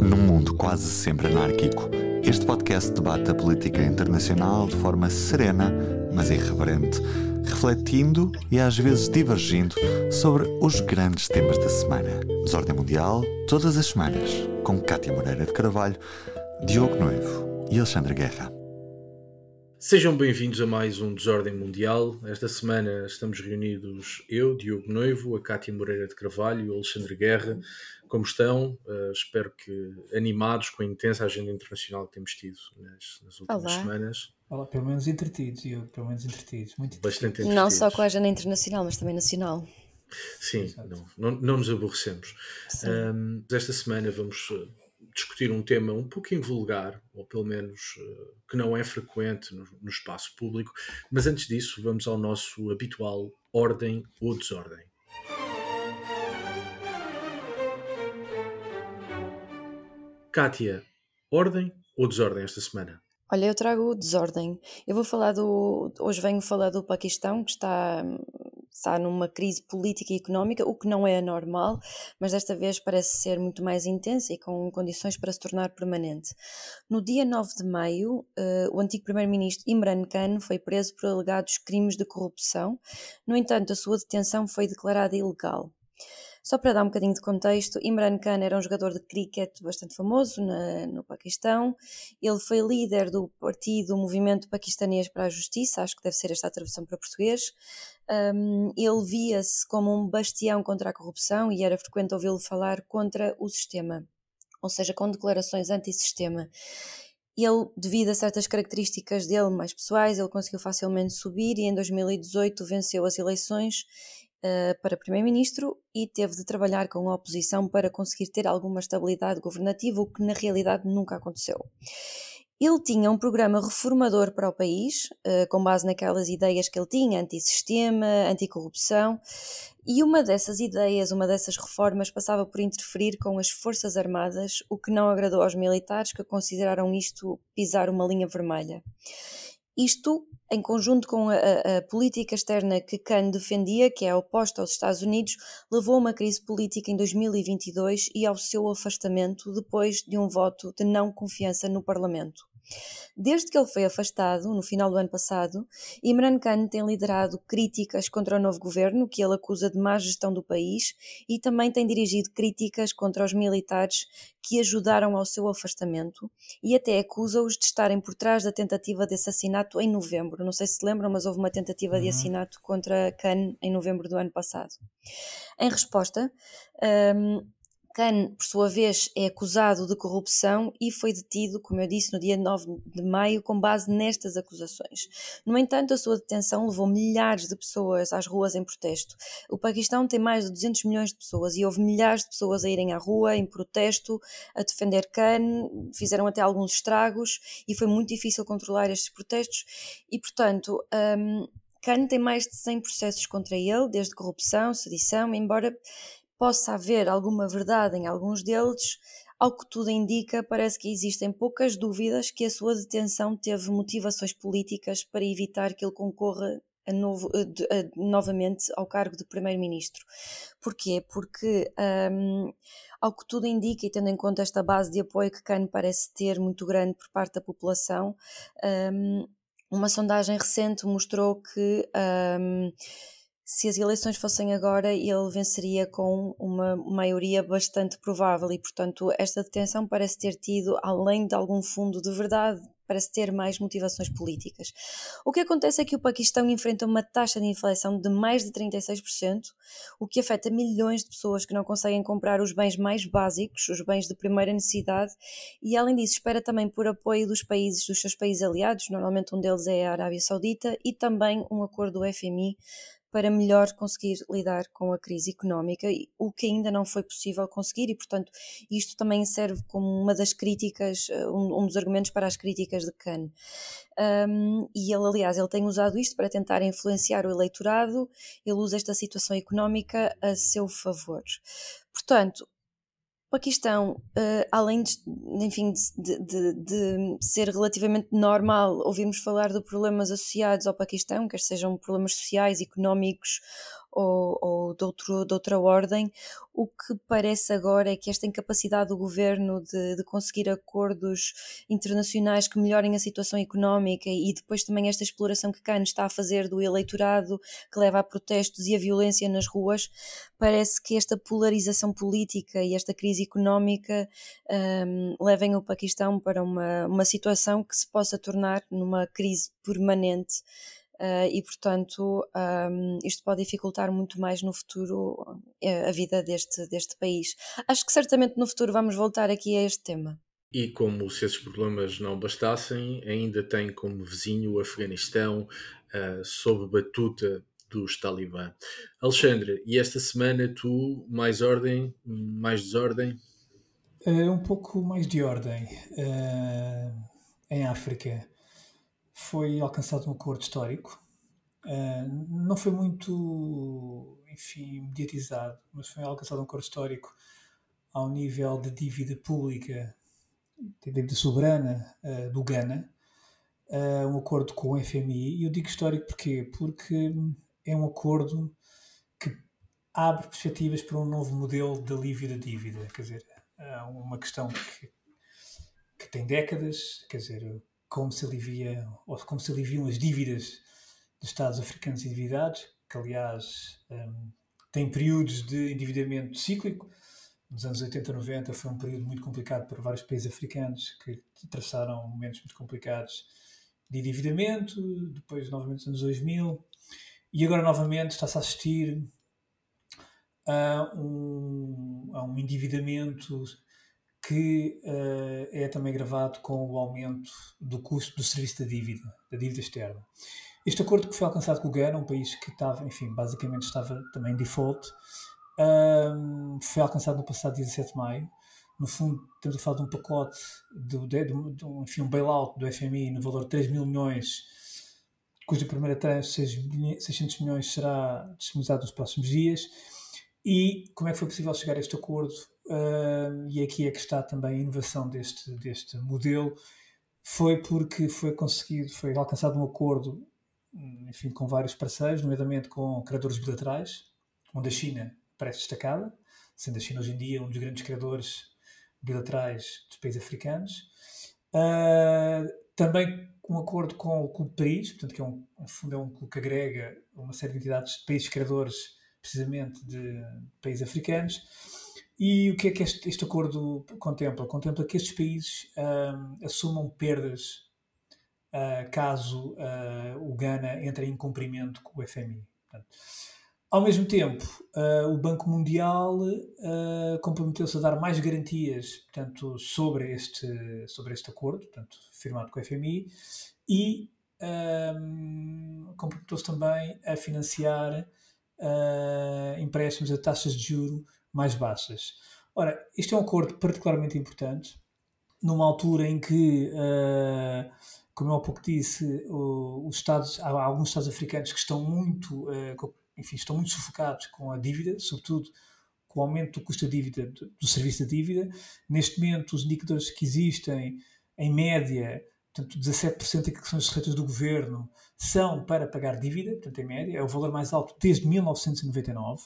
Num mundo quase sempre anárquico, este podcast debate a política internacional de forma serena, mas irreverente, refletindo e às vezes divergindo sobre os grandes temas da semana. Desordem Mundial, todas as semanas, com Cátia Moreira de Carvalho, Diogo Noivo e Alexandre Guerra. Sejam bem-vindos a mais um Desordem Mundial. Esta semana estamos reunidos eu, Diogo Noivo, a Cátia Moreira de Carvalho e o Alexandre Guerra. Como estão? Uh, espero que animados com a intensa agenda internacional que temos tido nas, nas últimas Olá. semanas. Olá, pelo menos entretidos, Diogo, pelo menos entretidos. Muito Bastante entretidos. Não só com a agenda internacional, mas também nacional. Sim, não, não, não, nos aborrecemos. Um, esta semana vamos discutir um tema um pouquinho vulgar, ou pelo menos uh, que não é frequente no, no, espaço público, mas antes disso vamos ao nosso habitual ordem ou desordem. Kátia, ordem ou desordem esta semana? Olha, eu trago desordem. Eu vou falar do. Hoje venho falar do Paquistão, que está está numa crise política e económica, o que não é anormal, mas desta vez parece ser muito mais intensa e com condições para se tornar permanente. No dia 9 de maio, uh, o antigo primeiro-ministro Imran Khan foi preso por alegados crimes de corrupção. No entanto, a sua detenção foi declarada ilegal. Só para dar um bocadinho de contexto, Imran Khan era um jogador de cricket bastante famoso na, no Paquistão. Ele foi líder do partido Movimento Paquistanês para a Justiça, acho que deve ser esta a tradução para português. Um, ele via-se como um bastião contra a corrupção e era frequente ouvi-lo falar contra o sistema, ou seja, com declarações anti-sistema. Ele, devido a certas características dele mais pessoais, ele conseguiu facilmente subir e em 2018 venceu as eleições uh, para primeiro-ministro e teve de trabalhar com a oposição para conseguir ter alguma estabilidade governativa, o que na realidade nunca aconteceu. Ele tinha um programa reformador para o país, uh, com base naquelas ideias que ele tinha, antissistema, anticorrupção, e uma dessas ideias, uma dessas reformas, passava por interferir com as Forças Armadas, o que não agradou aos militares, que consideraram isto pisar uma linha vermelha. Isto, em conjunto com a, a, política externa que Khan defendia, que é oposta aos Estados Unidos, levou a uma crise política em 2022 e ao seu afastamento depois de um voto de não confiança no Parlamento. Desde que ele foi afastado, no final do ano passado, Imran Khan tem liderado críticas contra o novo governo, que ele acusa de má gestão do país, e também tem dirigido críticas contra os militares que ajudaram ao seu afastamento e até acusa-os de estarem por trás da tentativa de assassinato em novembro. Não sei se lembram, mas houve uma tentativa uhum. de assassinato contra Khan em novembro do ano passado. Em resposta, um, Khan, por sua vez, é acusado de corrupção e foi detido, como eu disse, no dia 9 de maio, com base nestas acusações. No entanto, a sua detenção levou milhares de pessoas às ruas em protesto. O Paquistão tem mais de 200 milhões de pessoas e houve milhares de pessoas a irem à rua em protesto, a defender Khan, fizeram até alguns estragos e foi muito difícil controlar estes protestos e, portanto. Um, Khan tem mais de 100 processos contra ele, desde corrupção, sedição, embora possa haver alguma verdade em alguns deles, ao que tudo indica, parece que existem poucas dúvidas que a sua detenção teve motivações políticas para evitar que ele concorra a novo, a, a, novamente ao cargo de primeiro-ministro. Porquê? Porque, um, ao que tudo indica, e tendo em conta esta base de apoio que Khan parece ter muito grande por parte da população, um, uma sondagem recente mostrou que um, se as eleições fossem agora, ele venceria com uma maioria bastante provável e, portanto, esta detenção parece ter tido, além de algum fundo de verdade, parece ter mais motivações políticas. O que acontece é que o Paquistão enfrenta uma taxa de inflação de mais de 36%, o que afeta milhões de pessoas que não conseguem comprar os bens mais básicos, os bens de primeira necessidade, e além disso espera também por apoio dos países, dos seus países aliados, normalmente um deles é a Arábia Saudita, e também um acordo do FMI para melhor conseguir lidar com a crise económica, o que ainda não foi possível conseguir, e portanto isto também serve como uma das críticas, eh, um, um dos argumentos para as críticas de Khan. Um, e ele, aliás, ele tem usado isto para tentar influenciar o eleitorado, ele usa esta situação económica a seu favor. Portanto, Paquistão, uh, além de, enfim, de, de, de, ser relativamente normal ouvirmos falar de problemas associados ao Paquistão, quer sejam problemas sociais, económicos ou, ou de, outro, de outra ordem. O que parece agora é que esta incapacidade do governo de, de conseguir acordos internacionais que melhorem a situação económica e depois também esta exploração que Khan está a fazer do eleitorado que leva a protestos e a violência nas ruas, parece que esta polarização política e esta crise económica um, levem o Paquistão para uma, uma situação que se possa tornar numa crise permanente Uh, e, portanto, um, isto pode dificultar muito mais no futuro eh, a vida deste, deste país. Acho que certamente no futuro vamos voltar aqui a este tema. E como se esses problemas não bastassem, ainda tem como vizinho o Afeganistão uh, sob batuta dos Talibã. Alexandre, e esta semana tu, mais ordem, mais desordem? Uh, um pouco mais de ordem. Uh, em África foi alcançado um acordo histórico. Uh, não foi muito, enfim, mediatizado, mas foi alcançado um acordo histórico ao nível de dívida pública, de dívida soberana uh, do Ghana, uh, um acordo com o FMI. E eu digo histórico porquê? Porque é um acordo que abre perspectivas para um novo modelo de alívio da dívida. Quer dizer, é uma questão que, que tem décadas, quer dizer, como se alivia, ou como se aliviam as dívidas dos Estados africanos endividados, que aliás um, tem períodos de endividamento cíclico. Nos anos 80 e 90 foi um período muito complicado para vários países africanos que atravessaram momentos muito complicados de endividamento, depois novamente nos anos 2000, e agora novamente está-se a assistir a um, a um endividamento que uh, é também gravado com o aumento do custo do serviço da dívida, da dívida externa. Este acordo que foi alcançado com o Ghana, um país que estava, enfim, basicamente estava também em default, um, foi alcançado no passado dia 17 de maio. No fundo, estamos a falar de um pacote, de, de, de, de um, enfim, um bailout do FMI no valor de 3 mil milhões, cuja primeira tranche, 600 milhões, será disponibilizado nos próximos dias. E como é que foi possível chegar a este acordo? Uh, e aqui é que está também a inovação deste, deste modelo, foi porque foi conseguido, foi alcançado um acordo, enfim, com vários parceiros, nomeadamente com criadores bilaterais, onde a China parece destacada, sendo a China hoje em dia um dos grandes criadores bilaterais dos países africanos. Uh, também um acordo com o Clube de Paris, portanto, que é um, um fundo é um clube que agrega uma série de entidades de países criadores, precisamente de países africanos. E o que é que este, este acordo contempla? Contempla que estes países uh, assumam perdas uh, caso uh, o Ghana entre em cumprimento com o FMI. Portanto, ao mesmo tempo, o Banco Mundial comprometeu-se a dar mais garantias portanto, sobre, este, sobre este acordo, portanto, firmado com o FMI, e comprometeu-se também a financiar empréstimos a taxas de juro mais baixas. Ora, este é um acordo particularmente importante, numa altura em que, uh, como eu há pouco disse, uh, os Estados, há alguns Estados africanos que estão muito, uh, enfim, estão muito sufocados com a dívida, sobretudo com o aumento do custo da dívida, do, do serviço da dívida. Neste momento, os indicadores que existem, em média, portanto, 17% daquilo que são as receitas do governo são para pagar dívida, portanto, em média, é o valor mais alto desde 1999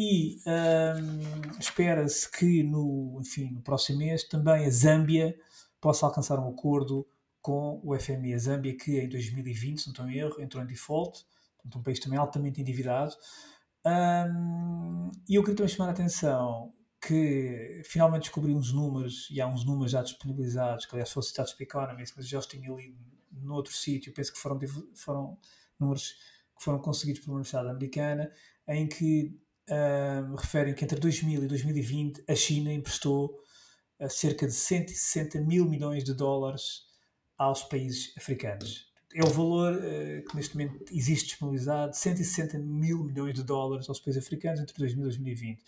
e um, espera-se que no, enfim, no próximo mês também a Zâmbia possa alcançar um acordo com o FMI. A Zâmbia que em 2020, se não estou em erro, entrou em default, portanto um país também altamente endividado. Um, e eu queria também chamar a atenção que finalmente descobri uns números, e há uns números já disponibilizados, que aliás foram citados pela Economist, mas já os tinha lido noutro sítio, penso que foram, foram números que foram conseguidos pela Universidade Americana, em que referem que entre 2000 e 2020 a China emprestou uh, cerca de 160 mil milhões de dólares aos países africanos. É o valor uh, que neste momento existe disponibilizado, 160 mil milhões de dólares aos países africanos entre 2000 e 2020.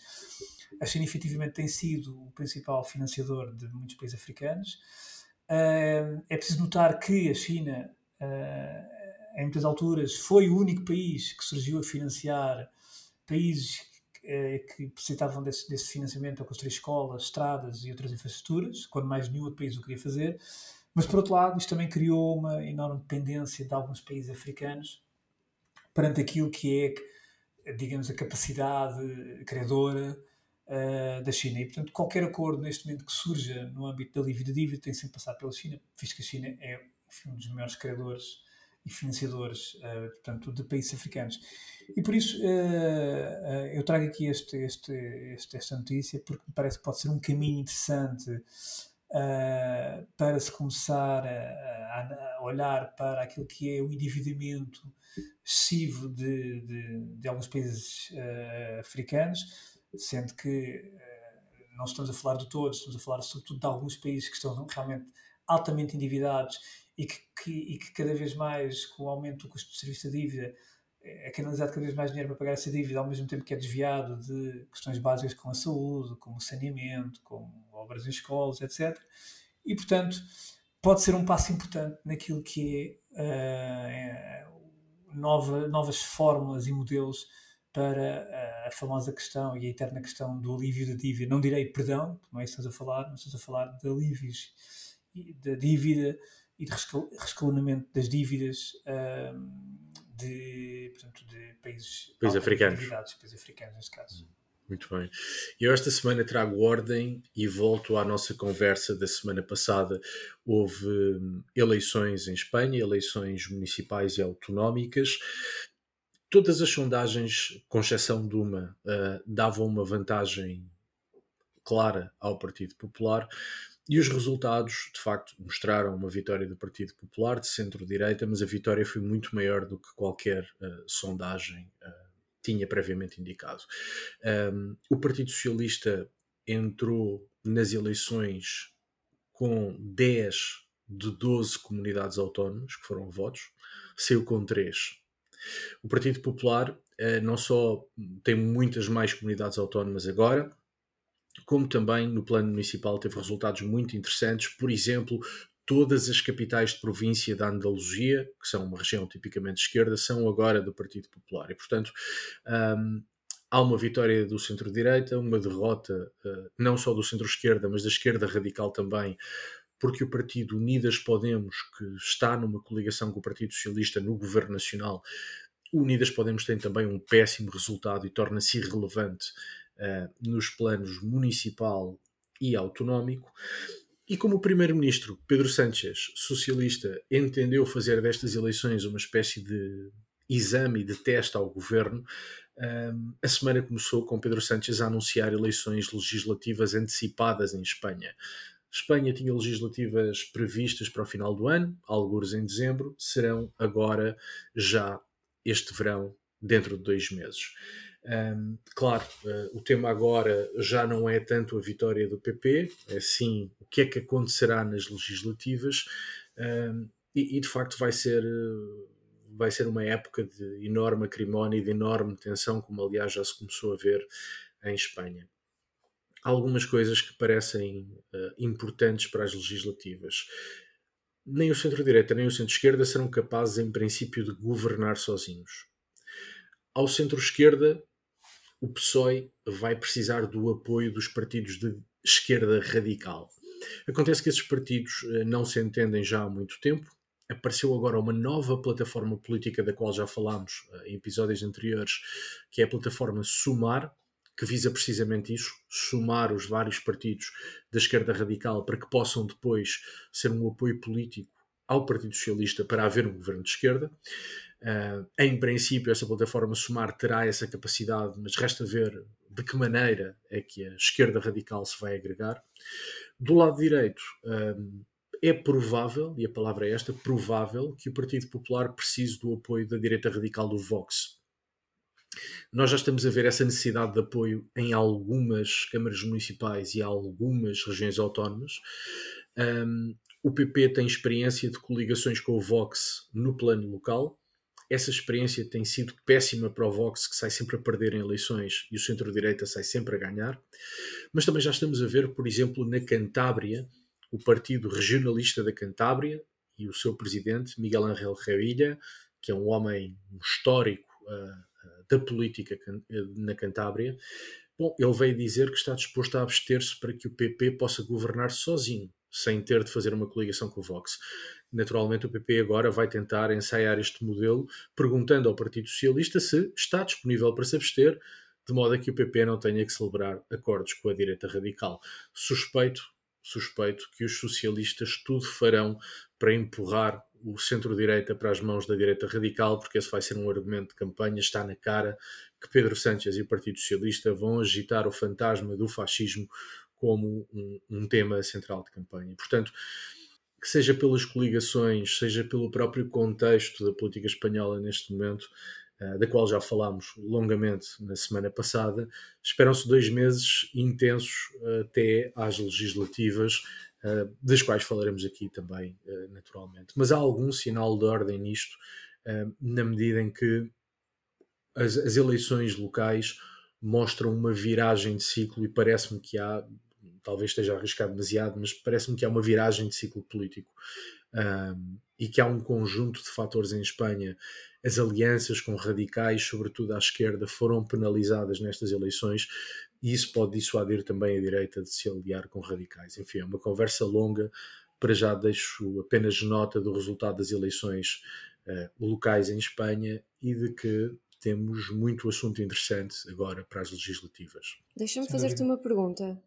A China efetivamente tem sido o principal financiador de muitos países africanos. é preciso notar que a China, em muitas alturas, foi o único país que surgiu a financiar países que precisavam desse, desse financiamento a construir escolas, estradas e outras infraestruturas, quando mais nenhum outro país o queria fazer. Mas, por outro lado, isto também criou uma enorme dependência de alguns países africanos perante aquilo que é digamos, a capacidade criadora uh, da China. E, portanto, qualquer acordo neste momento que surja no âmbito da livre dívida tem sempre passado pela China, visto que a China é enfim, um dos maiores criadores e financiadores, uh, portanto, de países africanos. E por isso uh, eu trago aqui este, este, este, esta notícia, porque me parece que pode ser um caminho interessante para se começar a, a, olhar para aquilo que é o endividamento excessivo de, de, de alguns países africanos, sendo que não estamos a falar de todos, estamos a falar sobretudo de alguns países que estão realmente altamente endividados e que, que, e que cada vez mais, com o aumento do custo de serviço da dívida, é canalizado cada vez mais dinheiro para pagar essa dívida, ao mesmo tempo que é desviado de questões básicas como a saúde, como o saneamento, como obras em escolas, etc. E, portanto, pode ser um passo importante naquilo que é, uh, nova, novas fórmulas e modelos para uh, a famosa questão e a eterna questão do alívio da dívida. Não direi perdão, não é isso que estamos a falar, mas estamos a falar de alívios da dívida e de rescalonamento das dívidas de, portanto, de países, países africanos. Países africanos, neste caso. Muito bem. Eu esta semana trago ordem e volto à nossa conversa da semana passada. Houve hum, eleições em Espanha, eleições municipais e autonómicas. Todas as sondagens, com exceção de uma, uh, davam uma vantagem clara ao Partido Popular. E os resultados, de facto, mostraram uma vitória do Partido Popular de centro-direita, mas a vitória foi muito maior do que qualquer uh, sondagem uh, tinha previamente indicado. Um, o Partido Socialista entrou nas eleições com 10 de 12 comunidades autónomas que foram votos, saiu com 3. O Partido Popular uh, não só tem muitas mais comunidades autónomas agora, como também no plano municipal teve resultados muito interessantes. Por exemplo, todas as capitais de província da Andaluzia, que são uma região tipicamente de esquerda, são agora do Partido Popular. E, portanto, um, há uma vitória do centro-direita, uma derrota uh, não só do centro-esquerda, mas da esquerda radical também, porque o partido Unidas Podemos, que está numa coligação com o Partido Socialista no governo nacional, Unidas Podemos tem também um péssimo resultado e torna-se irrelevante uh, nos planos municipal e autonómico. E como o primeiro-ministro Pedro Sánchez, socialista, entendeu fazer destas eleições uma espécie de exame de teste ao governo, um, a semana começou com Pedro Sánchez a anunciar eleições legislativas antecipadas em Espanha. Espanha tinha legislativas previstas para o final do ano, alguns em dezembro, serão agora já este verão, dentro de dois meses. Um, claro, uh, o tema agora já não é tanto a vitória do PP, é sim o que é que acontecerá nas legislativas um, e, e, de facto vai ser, vai ser uma época de enorme acrimónia e de enorme tensão, como aliás já se começou a ver em Espanha. Algumas coisas que parecem uh, importantes para as legislativas. Nem o centro-direita nem o centro-esquerda serão capazes, em princípio, de governar sozinhos. Ao centro-esquerda o PSOE vai precisar do apoio dos partidos de esquerda radical. Acontece que esses partidos eh, não se entendem já há muito tempo. Apareceu agora uma nova plataforma política da qual já falámos eh, em episódios anteriores, que é a plataforma Sumar, que visa precisamente isso, somar os vários partidos da esquerda radical para que possam depois ser um apoio político ao Partido Socialista para haver um governo de esquerda. Uh, em princípio, essa plataforma Sumar terá essa capacidade, mas resta ver de que maneira é que a esquerda radical se vai agregar. Do lado direito, uh, é provável, e a palavra é esta, provável, que o Partido Popular precise do apoio da direita radical do Vox. Nós já estamos a ver essa necessidade de apoio em algumas câmaras municipais e algumas regiões autónomas. Um, o PP tem experiência de coligações com o Vox no plano local essa experiência tem sido péssima para o Vox, que sai sempre a perder em eleições e o centro-direita sai sempre a ganhar. Mas também já estamos a ver, por exemplo, na Cantábria, o Partido Regionalista da Cantábria e o seu presidente, Miguel Ángel Revilla, que é um homem histórico uh, da política na Cantábria, bom, ele veio dizer que está disposto a abster-se para que o PP possa governar sozinho sem ter de fazer uma coligação com o Vox. Naturalmente, o PP agora vai tentar ensaiar este modelo, perguntando ao Partido Socialista se está disponível para se abster, de modo a que o PP não tenha que celebrar acordos com a direita radical. Suspeito, suspeito que os socialistas tudo farão para empurrar o centro-direita para as mãos da direita radical, porque esse vai ser um argumento de campanha, está na cara que Pedro Sánchez e o Partido Socialista vão agitar o fantasma do fascismo como um, um tema central de campanha. Portanto, que seja pelas coligações, seja pelo próprio contexto da política espanhola neste momento, uh, da qual já falámos longamente na semana passada, esperam-se dois meses intensos uh, até às legislativas, uh, das quais falaremos aqui também, naturalmente. Mas há algum sinal de ordem nisto, na medida em que as, as eleições locais mostram uma viragem de ciclo e parece-me que há talvez esteja arriscado demasiado, mas parece-me que há uma viragem de ciclo político um, e que há um conjunto de fatores em Espanha. As alianças com radicais, sobretudo à esquerda, foram penalizadas nestas eleições e isso pode dissuadir também a direita de se aliar com radicais. Enfim, é uma conversa longa. Para já deixo apenas nota do resultado das eleições uh, locais em Espanha e de que temos muito assunto interessante agora para as legislativas. Deixa-me fazer-te uma pergunta,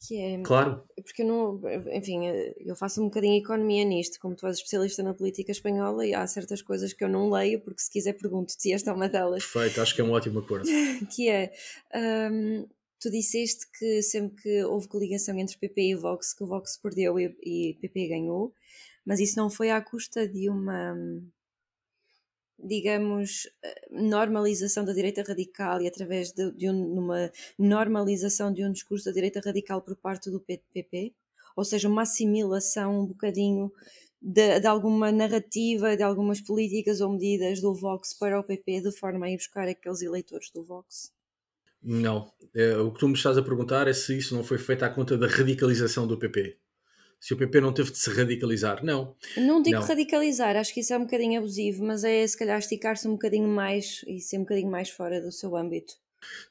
que é... Claro. Porque eu não... Enfim, eu faço um bocadinho economia nisto, como tu és especialista na política espanhola e há certas coisas que eu não leio, porque se quiser pergunto-te esta é uma delas. Perfeito, acho que é um ótimo acordo. que é... Um, tu disseste que sempre que houve coligação entre PP e Vox, que o Vox perdeu e, e PP ganhou, mas isso não foi à custa de uma digamos, eh, normalização da direita radical e através de, de um, numa normalização de um discurso da direita radical por parte do PP, ou seja, uma assimilação um bocadinho de, de, alguma narrativa, de algumas políticas ou medidas do Vox para o PP, de forma a ir buscar aqueles eleitores do Vox? Não. É, o que tu me estás a perguntar é se isso não foi feito à conta da radicalização do PP se o PP não teve de se radicalizar. Não. Não digo não. radicalizar, acho que isso é um bocadinho abusivo, mas é se calhar esticar-se um bocadinho mais e ser um bocadinho mais fora do seu âmbito.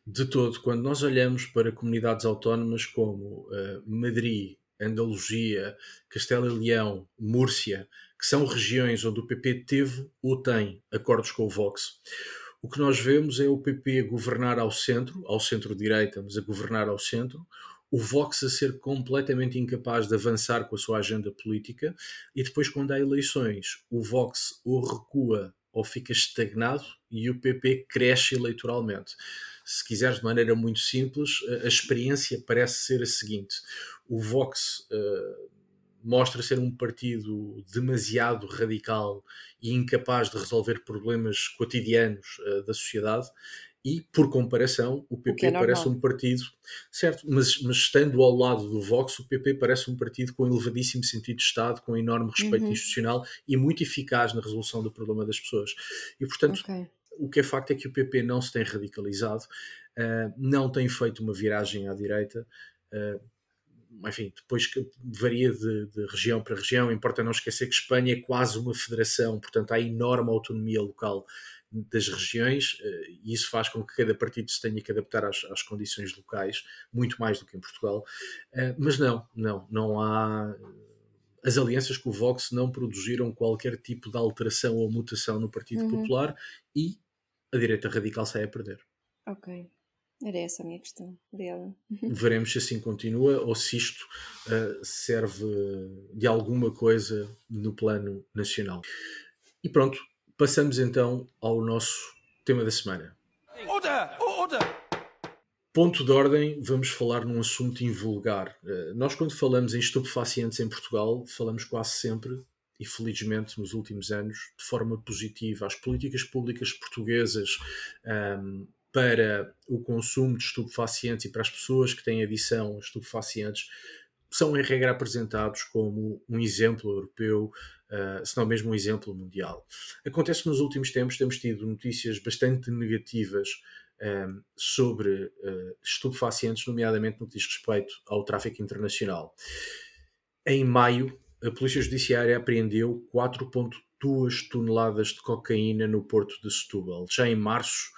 De todo, quando nós olhamos para comunidades autónomas como uh, Madrid, Andaluzia, Castelo e Leão, Múrcia, que são regiões onde o PP teve ou tem acordos com o Vox, o que nós vemos é o PP governar ao centro, ao centro-direita, mas a governar ao centro, o Vox a ser completamente incapaz de avançar com a sua agenda política e depois, quando há eleições, o Vox ou recua ou fica estagnado e o PP cresce eleitoralmente. Se quiseres de maneira muito simples, a experiência parece ser a seguinte: o Vox uh, mostra ser um partido demasiado radical e incapaz de resolver problemas cotidianos uh, da sociedade, e, por comparação, o PP o é parece um partido, certo, mas, mas estando ao lado do Vox, o PP parece um partido com elevadíssimo sentido de Estado, com enorme respeito uhum. institucional e muito eficaz na resolução do problema das pessoas. E, portanto, okay. o que é facto é que o PP não se tem radicalizado, uh, não tem feito uma viragem à direita. Uh, enfim, depois que varia de, de, região para região, importa não esquecer que Espanha é quase uma federação, portanto há enorme autonomia local das regiões eh, e isso faz com que cada partido se tenha que adaptar às, às condições locais, muito mais do que em Portugal. Eh, mas não, não, não há. As alianças com o Vox não produziram qualquer tipo de alteração ou mutação no Partido uhum. Popular e a direita radical sai a perder. Ok. Era essa a minha questão. Obrigada. Veremos se assim continua ou se isto uh, serve de alguma coisa no plano nacional. E pronto, Passamos então ao nosso tema da semana. Order! Order! Ponto de ordem, vamos falar num assunto invulgar. Eh, nós, quando falamos em estupefacientes em Portugal, falamos quase sempre, e felizmente nos últimos anos, de forma positiva. As políticas públicas portuguesas um, ehm, para o consumo de estupefacientes e para as pessoas que têm adição a estupefacientes são, em regra, apresentados como um exemplo europeu uh, se não mesmo um exemplo mundial. Acontece que nos últimos tempos temos tido notícias bastante negativas um, ehm, sobre uh, estupefacientes, nomeadamente no que diz respeito ao tráfico internacional. Em maio, a Polícia Judiciária apreendeu 4,2 toneladas de cocaína no porto de Setúbal. Já em março,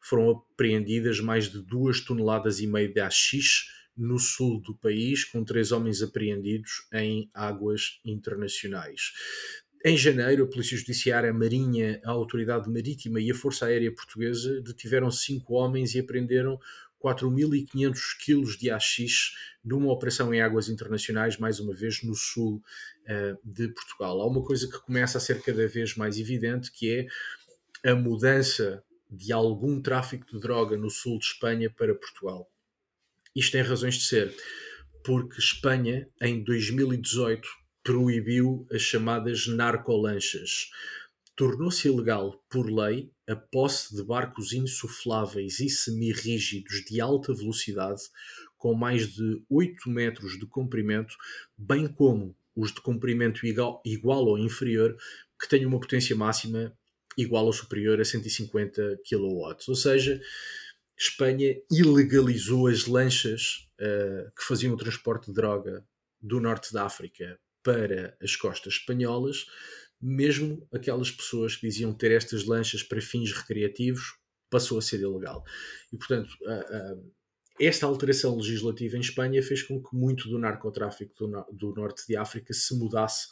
foram apreendidas mais de 2 toneladas e meia de AX no sul do país, com três homens apreendidos em águas internacionais. Em janeiro, a Polícia Judiciária, a Marinha, a Autoridade Marítima e a Força Aérea Portuguesa detiveram cinco homens e apreenderam 4.500 quilos de AX numa operação em águas internacionais, mais uma vez no sul uh, de Portugal. Há uma coisa que começa a ser cada vez mais evidente, que é a mudança de algum tráfico de droga no sul de Espanha para Portugal. Isto tem razões de ser, porque Espanha, em 2018, proibiu as chamadas narcolanchas. Tornou-se ilegal, por lei, a posse de barcos insufláveis e semi-rígidos de alta velocidade, com mais de 8 metros de comprimento, bem como os de comprimento igual, igual ou inferior, que tenham uma potência máxima igual ou superior a 150 kW. Ou seja, Espanha ilegalizou as lanchas uh, que faziam o transporte de droga do norte da África para as costas espanholas, mesmo aquelas pessoas que diziam ter estas lanchas para fins recreativos, passou a ser ilegal. E, portanto, uh, uh, esta alteração legislativa em Espanha fez com que muito do narcotráfico do, no do norte de África se mudasse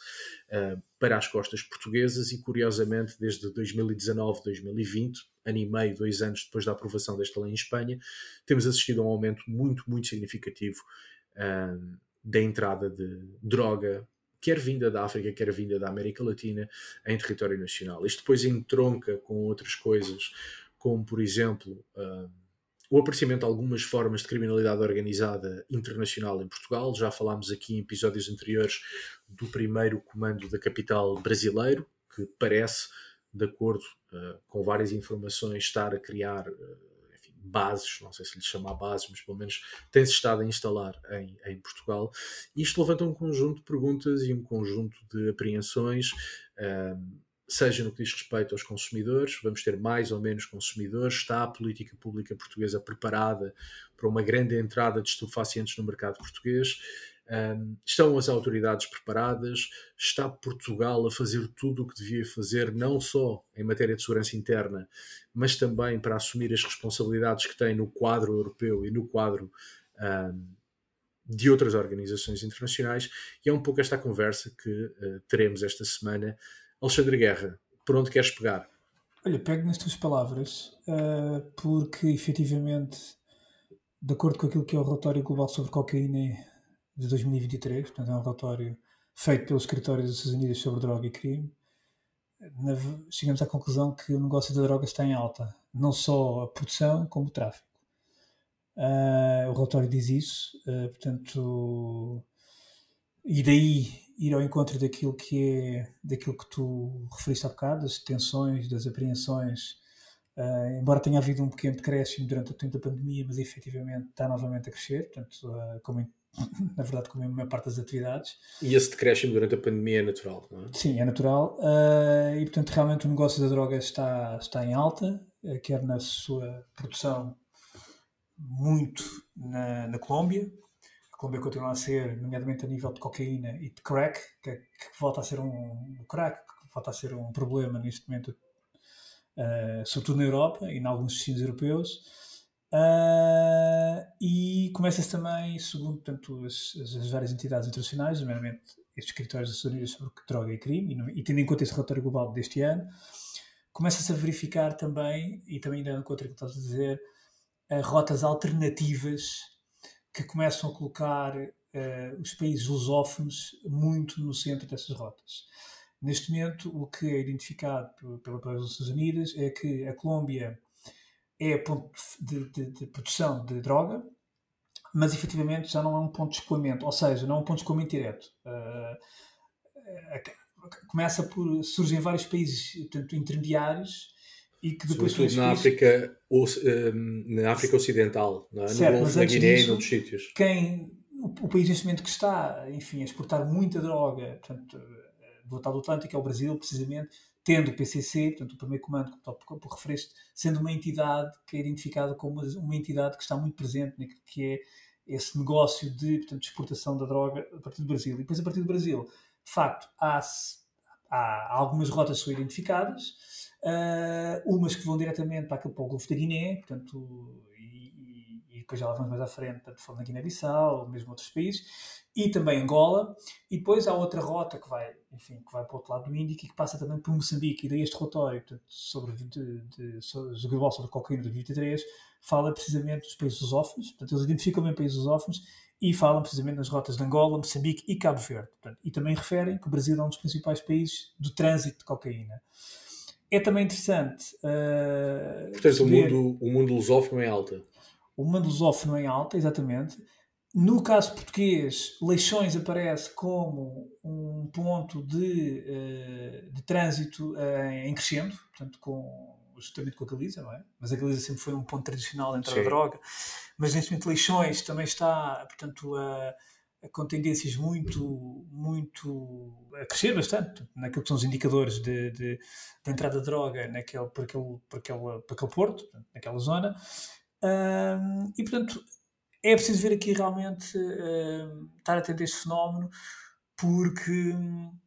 uh, para as costas portuguesas e, curiosamente, desde 2019, 2020, ano e meio, dois anos depois da aprovação desta lei em Espanha, temos assistido a um aumento muito, muito significativo da entrada de droga, quer vinda da África, quer vinda da América Latina, em território nacional. Isto depois entronca com outras coisas, como, por exemplo, o aparecimento de algumas formas de criminalidade organizada internacional em Portugal. Já falámos aqui em episódios anteriores do primeiro comando da capital brasileiro, que parece, de acordo uh, com várias informações, estar a criar uh, enfim, bases, não sei se lhe chamar bases, mas pelo menos tem-se estado a instalar em, em Portugal. Isto levanta um conjunto de perguntas e um conjunto de apreensões. Uh, seja no que diz respeito aos consumidores, vamos ter mais ou menos consumidores, está a política pública portuguesa preparada para uma grande entrada de estupefacientes no mercado português, um, estão as autoridades preparadas, está Portugal a fazer tudo o que devia fazer, não só em matéria de segurança interna, mas também para assumir as responsabilidades que tem no quadro europeu e no quadro um, de outras organizações internacionais, e é um pouco esta conversa que uh, teremos esta semana. Alexandre Guerra, por onde queres pegar? Olha, pego nas tuas palavras, uh, porque efetivamente, de acordo com aquilo que é o relatório global sobre cocaína de 2023, portanto é um relatório feito pelo Escritório das Nações Unidas sobre Droga e Crime, na, chegamos à conclusão que o negócio da droga está em alta, não só a produção como o tráfico. Uh, o relatório diz isso, uh, portanto, e daí ir ao encontro daquilo que é daquilo que tu referiste há bocado, das detenções, das apreensões, uh, embora tenha havido um pequeno decréscimo durante o tempo da pandemia, mas efetivamente está novamente a crescer, portanto, como em, na verdade, como em maior parte das atividades. E esse decréscimo durante a pandemia é natural, não é? Sim, é natural. Uh, e, portanto, realmente o negócio da droga está, está em alta, quer na sua produção muito na, na Colômbia, Colômbia continua a ser, nomeadamente a nível de cocaína e de crack, que, que volta a ser um crack, que volta a ser um problema neste momento, uh, sobretudo na Europa e em alguns destinos europeus. Uh, e começa-se também, segundo portanto, as, as, várias entidades internacionais, nomeadamente estes escritórios das Nações Unidas sobre droga e crime, e, e, tendo em conta esse relatório global deste ano, começa-se a verificar também, e também ainda no contra que estás a dizer, uh, rotas alternativas que começam a colocar uh, os países lusófonos muito no centro dessas rotas. Neste momento, o que é identificado pelas Nações Unidas é que a Colômbia é ponto de, de, de, produção de droga, mas efetivamente já não é um ponto de escoamento, ou seja, não é um ponto de escoamento direto. Uh, começa por surgem vários países portanto, intermediários e que depois Sobretudo na África, ou, um, na África Ocidental, não é? certo, no Golfo da Guiné disso, e noutros sítios. Quem, o, o, país neste momento que está, enfim, a exportar muita droga, portanto, do outro lado do Atlântico é o Brasil, precisamente, tendo o PCC, portanto, o primeiro comando que tu referiste, sendo uma entidade que é identificada como uma, entidade que está muito presente naquilo que é esse negócio de portanto, exportação da droga a partir do Brasil. E depois, a partir do Brasil, de facto, há, há algumas rotas que são identificadas, uh, umas que vão diretamente para, para o Golfo da Guiné, portanto, depois já lá vamos mais à frente, portanto, falando na Guiné-Bissau, mesmo outros países, e também Angola, e depois há outra rota que vai, enfim, que vai para o outro lado do Índico e que passa também por Moçambique, e daí este relatório portanto, sobre, de, de, sobre global sobre a cocaína de 2023 fala precisamente dos países lusófonos, portanto eles identificam bem países lusófonos e falam precisamente nas rotas de Angola, Moçambique e Cabo Verde, portanto, e também referem que o Brasil é um dos principais países do trânsito de cocaína. É também interessante. Uh, Portanto, perceber... o, mundo, o mundo lusófono é alta. O lusófono é alta, exatamente. No caso português, Leixões aparece como um ponto de, uh, de trânsito uh, em crescendo, portanto, com, justamente com a Galiza, não é? Mas a Galiza sempre foi um ponto tradicional de entrada de droga. Mas neste momento, Leixões também está, portanto, a, a, com tendências muito, muito. a crescer bastante, naquilo que são os indicadores de, de, de entrada de droga naquele, por, aquele, por, aquele, por aquele porto, naquela zona. Um, e, portanto é preciso ver aqui realmente uh, estar atento a este fenómeno, porque um,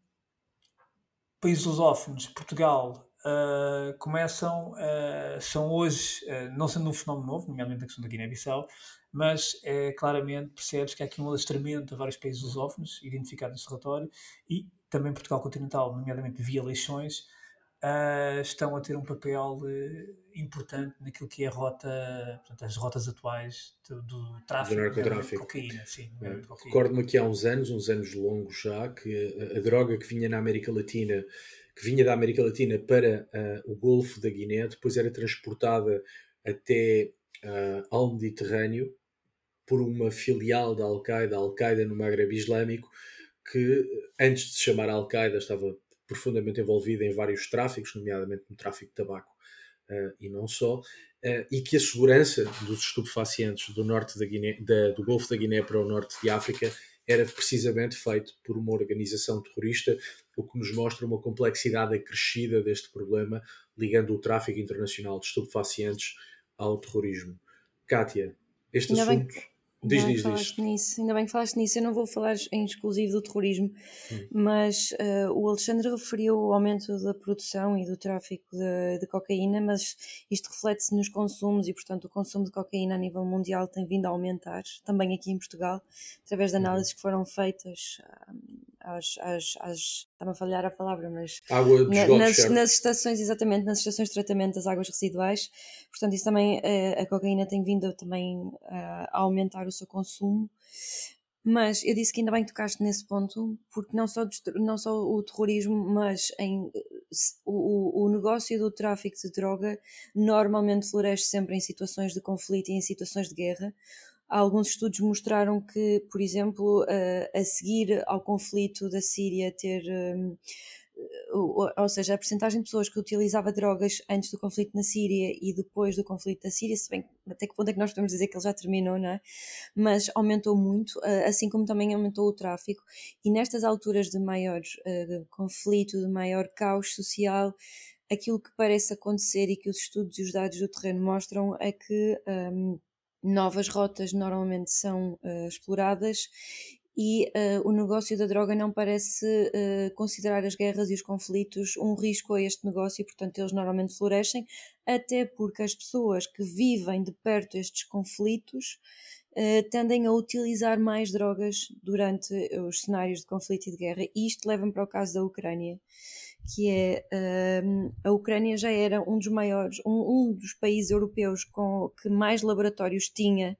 países lusófonos, Portugal, uh, começam, uh, são hoje, não sendo um fenómeno novo, nomeadamente a questão da Guiné-Bissau, mas é, claramente percebes que há aqui um alastramento a vários países lusófonos, identificados neste relatório, e também Portugal continental, nomeadamente via eleições, uh, estão a ter um papel uh, importante naquilo que é a rota, portanto, as rotas atuais do, do tráfico do narcotráfico. de cocaína. Sim, é. Recordo-me que há uns anos, uns anos longos já, que a, a, droga que vinha na América Latina, que vinha da América Latina para uh, o Golfo da Guiné, depois era transportada até ao Mediterrâneo por uma filial da Al-Qaeda, Al-Qaeda no Maghreb Islâmico, que antes de se chamar Al-Qaeda estava profundamente envolvida em vários tráficos, nomeadamente no tráfico de tabaco uh, e não só, uh, e que a segurança dos estupefacientes do norte da Guiné, da, do Golfo da Guiné para o norte de África era precisamente feito por uma organização terrorista, o que nos mostra uma complexidade acrescida deste problema, ligando o tráfico internacional de estupefacientes ao terrorismo. Kátia, este Ainda assunto. Bem Diz, diz, diz. Nisso. Ainda bem que falaste nisso. Eu não vou falar em exclusivo do terrorismo, hum. mas uh, o Alexandre referiu o aumento da produção e do tráfico de, de cocaína, mas isto reflete-se nos consumos e, portanto, o consumo de cocaína a nível mundial tem vindo a aumentar, também aqui em Portugal, através de uhum. análises que foram feitas às, às, às está-me a falhar a palavra, mas Água na, nas, nas, estações, exatamente, nas estações de tratamento das águas residuais, portanto isso também, a, a cocaína tem vindo também a, a aumentar o seu consumo, mas eu disse que ainda bem que tocaste nesse ponto, porque não só, não só o terrorismo, mas em, o, o negócio do tráfico de droga normalmente floresce sempre em situações de conflito e em situações de guerra, Alguns estudos mostraram que, por exemplo, a seguir ao conflito da Síria ter hum, ou seja, a percentagem de pessoas que utilizava drogas antes do conflito na Síria e depois do conflito da Síria, se bem até que ponto é que nós podemos dizer que ele já terminou, não é? Mas aumentou muito, assim como também aumentou o tráfico. E nestas alturas de maior uh, conflito, de maior caos social, aquilo que parece acontecer e que os estudos e os dados do terreno mostram é que um, novas rotas normalmente são uh, exploradas e uh, o negócio da droga não parece uh, considerar as guerras e os conflitos um risco a este negócio portanto, eles normalmente florescem, até porque as pessoas que vivem de perto estes conflitos uh, tendem a utilizar mais drogas durante os cenários de conflito e de guerra. E isto leva-me para o caso da Ucrânia que é uh, a Ucrânia já era um dos maiores, um, um, dos países europeus com que mais laboratórios tinha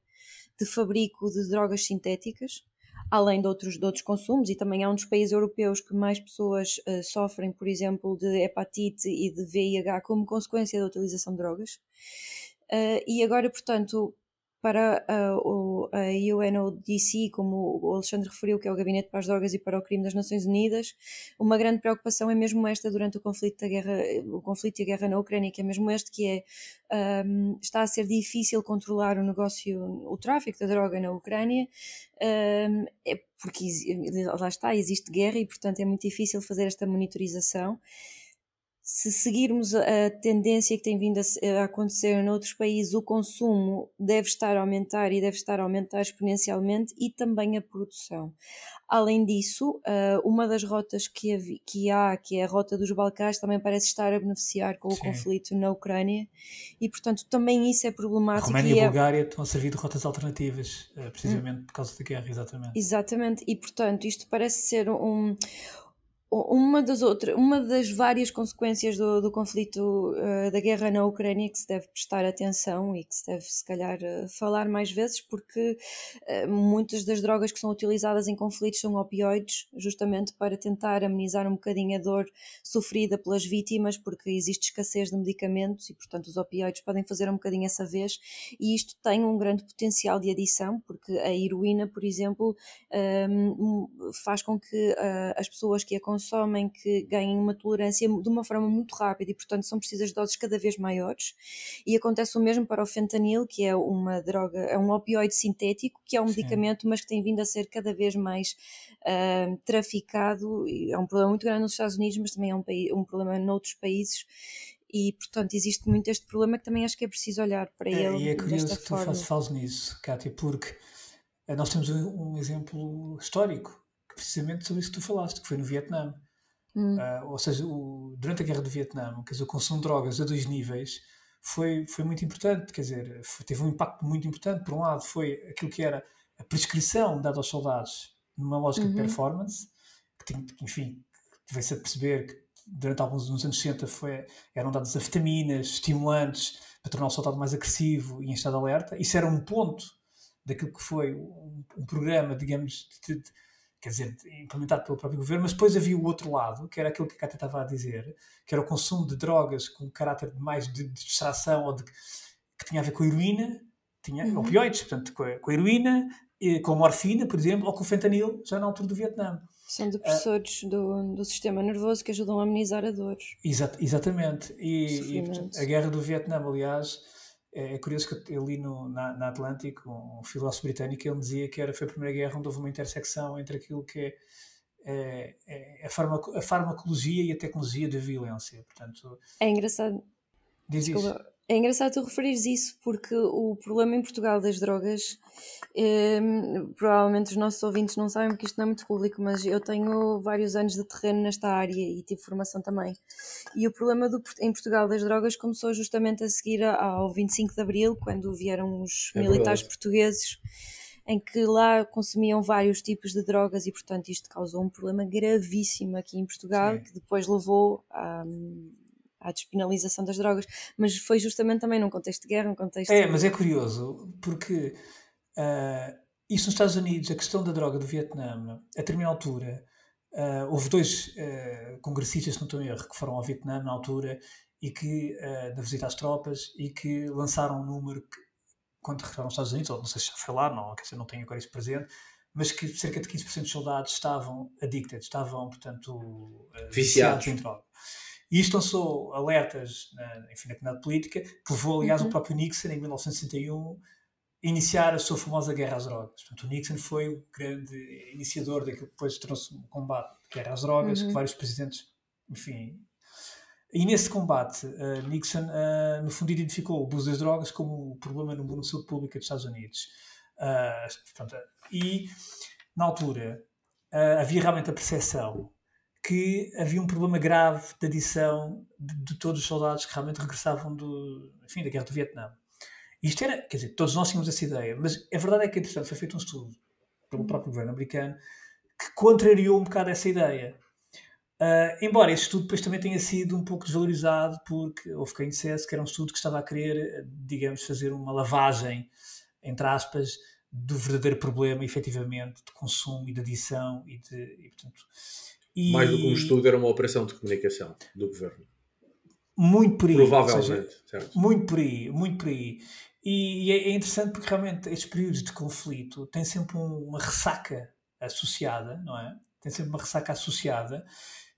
de fabrico de drogas sintéticas, além de outros, de outros consumos, e também é um dos países europeus que mais pessoas uh, sofrem, por exemplo, de hepatite e de VIH como consequência da utilização de drogas. Uh, e agora, portanto, para a, a UNODC, como o Alexandre referiu, que é o Gabinete para as Drogas e para o Crime das Nações Unidas, uma grande preocupação é mesmo esta durante o conflito, da guerra, o conflito e a guerra na Ucrânia, que é mesmo este, que é um, está a ser difícil controlar o negócio, o tráfico da droga na Ucrânia, um, é porque lá está, existe guerra e portanto é muito difícil fazer esta monitorização. Se seguirmos a tendência que tem vindo a acontecer noutros países, o consumo deve estar a aumentar e deve estar a aumentar exponencialmente e também a produção. Além disso, eh, uma das rotas que, há, que é a rota dos Balcãs, também parece estar a beneficiar com o Sim. conflito na Ucrânia e, portanto, também isso é problemático. A Roménia e a é Bulgária estão a servir de rotas alternativas, eh, precisamente hum. por causa da guerra, exatamente. Exatamente, e, portanto, isto parece ser um uma das outras, uma das várias consequências do, do conflito uh, da guerra na Ucrânia que se deve prestar atenção e que se deve se calhar uh, falar mais vezes porque uh, muitas das drogas que são utilizadas em conflitos são opioides justamente para tentar amenizar um bocadinho a dor sofrida pelas vítimas porque existe escassez de medicamentos e portanto os opioides podem fazer um bocadinho essa vez. E isto tem um grande potencial de adição porque a heroína por exemplo um, faz com que as pessoas que a consomem que ganhem uma tolerância de uma forma muito rápida e, portanto, são precisas doses cada vez maiores. E acontece o mesmo para o fentanil, que é uma droga, é um opioide sintético, que é um Sim. medicamento, mas que tem vindo a ser cada vez mais uh, traficado. É um problema muito grande nos Estados Unidos, mas também é um, um problema noutros países e portanto existe muito este problema que também acho que é preciso olhar para é, ele. E é curioso que tu fales nisso, Kátia, porque eh, nós temos um, um, exemplo histórico precisamente sobre isso que tu falaste, que foi no Vietnã. Hum. Uh, ou seja, o, durante a guerra do Vietnã, quer dizer, o consumo de drogas a dois níveis foi, foi muito importante, quer dizer, foi, teve um impacto muito importante. Por um lado, foi aquilo que era a prescrição dada aos soldados numa lógica uhum. de performance, que, que enfim, veio-se a perceber que durante alguns nos anos 60 foi, eram dadas vitaminas, estimulantes, para tornar o soldado mais agressivo e em estado de alerta. Isso era um ponto daquilo que foi um, um programa, digamos, de, de, quer dizer, implementado pelo próprio governo, mas depois havia o outro lado, que era aquilo que a Cátia estava a dizer, que era o consumo de drogas com caráter mais de, de distração ou de, que tinha a ver com a heroína, tinha uhum. opioides, portanto, com a, com a heroína, com a morfina, por exemplo, ou com o fentanil, já na altura do Vietnã. São depressores uh, do, do sistema nervoso que ajudam a amenizar a dor. Exa exatamente. E, e portanto, a guerra do Vietnã, aliás, é, é, curioso que eu li no, na, na Atlântico, um filósofo britânico, ele dizia que era, foi a primeira guerra onde houve uma intersecção entre aquilo que é, é, é a, farmaco, a, farmacologia e a tecnologia da violência. Portanto, é engraçado. Diz Desculpa, isso. É engraçado tu referires isso, porque o problema em Portugal das drogas, eh, provavelmente os nossos ouvintes não sabem porque isto não é muito público, mas eu tenho vários anos de terreno nesta área e tive formação também. E o problema do, em Portugal das drogas começou justamente a seguir ao 25 de Abril, quando vieram os é militares verdade. portugueses, em que lá consumiam vários tipos de drogas e, portanto, isto causou um problema gravíssimo aqui em Portugal, Sim. que depois levou a à despenalização das drogas, mas foi justamente também num contexto de guerra, num contexto. É, mas é curioso, porque uh, isso nos Estados Unidos, a questão da droga do Vietnã, a determinada altura, uh, houve dois uh, congressistas, se não estou em erro, que foram ao Vietnã na altura e que, uh, na visita às tropas, e que lançaram um número que, quando regressaram aos Estados Unidos, ou não sei se já foi lá, não, quer dizer, não tenho agora isso presente, mas que cerca de 15% dos soldados estavam addicted, estavam, portanto, viciados em droga. E isto lançou alertas na, enfim, na comunidade política, que levou, aliás, uhum. o próprio Nixon, em 1961, a iniciar a sua famosa guerra às drogas. Portanto, o Nixon foi o grande iniciador daquilo que depois trouxe o combate de guerra às drogas, uhum. que vários presidentes, enfim. E nesse combate, uh, Nixon, uh, no fundo, identificou o abuso das drogas como o problema número um da saúde pública dos Estados Unidos. Uh, portanto, e, na altura, havia realmente a percepção que havia um problema grave de adição de, de, todos os soldados que realmente regressavam do, enfim, da guerra do Vietnã. Isto era, quer dizer, todos nós tínhamos essa ideia, mas a verdade é que, entretanto, foi feito um estudo pelo próprio governo americano que contrariou um bocado essa ideia. Uh, embora esse estudo depois também tenha sido um pouco desvalorizado, porque houve quem dissesse que era um estudo que estava a querer, digamos, fazer uma lavagem, entre aspas, do verdadeiro problema, efetivamente, de consumo e de adição e de, e, portanto, e... Mais do que um estudo, era uma operação de comunicação do governo. Muito por aí. Provavelmente, seja, certo. Muito por aí, muito por aí. E, e é, é interessante porque realmente estes períodos de conflito têm sempre um, uma ressaca associada, não é? Tem sempre uma ressaca associada.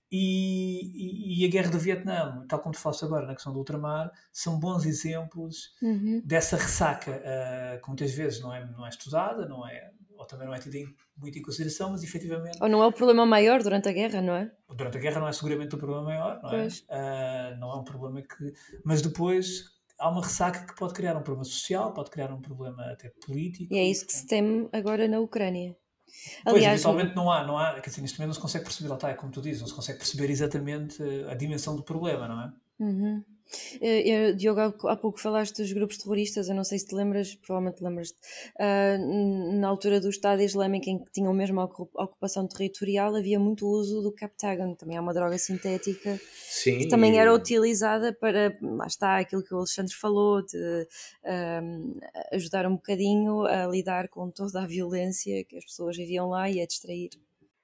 E, e, e, a guerra do Vietnã, tal como tu falaste agora na questão do ultramar, são bons exemplos uhum. dessa ressaca uh, que muitas vezes não é, não é estudada, não é, ou também não é tido muito em consideração, mas efetivamente. Ou não é o problema maior durante a guerra, não é? Durante a guerra não é seguramente o problema maior, não é? Uh, não é um problema que. Mas depois há uma ressaca que pode criar um problema social, pode criar um problema até político. E é isso que se teme agora na Ucrânia. Aliás, pois, eventualmente não há, não há, quer dizer, neste momento não se consegue perceber, lá está, é como tu dizes, não se consegue perceber exatamente a dimensão do problema, não é? Uhum. Eu, Diogo, há pouco falaste dos grupos terroristas, eu não sei se te lembras, provavelmente lembras-te, uh, na altura do Estado Islâmico em que tinham mesmo a ocupação territorial, havia muito uso do Captagon, também é uma droga sintética Sim, que também era utilizada para, lá está, aquilo que o Alexandre falou, de ajudar um bocadinho a lidar com toda a violência que as pessoas viviam lá e a distrair.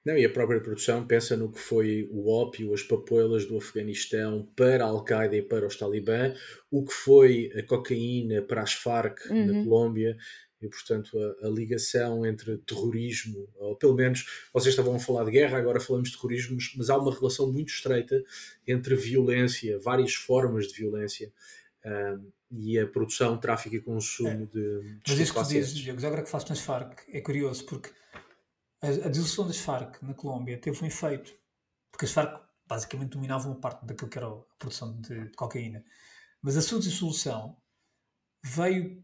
Não, e a própria produção pensa no que foi o ópio, as papoilas do Afeganistão para a Al-Qaeda e para os Talibã, o que foi a cocaína para as Farc uhum. na Colômbia, e portanto a, a, ligação entre terrorismo, ou pelo menos vocês estavam a falar de guerra, agora falamos de terrorismo, mas há uma relação muito estreita entre violência, várias formas de violência. Um, e a produção, tráfico e consumo é. de, de Mas isso que tu dizes, Diego, agora que falas nas Farc, é curioso porque a, dissolução das Farc na Colômbia teve um efeito, porque as Farc basicamente dominavam uma parte daquilo que era a produção de, cocaína. Mas a sua dissolução veio,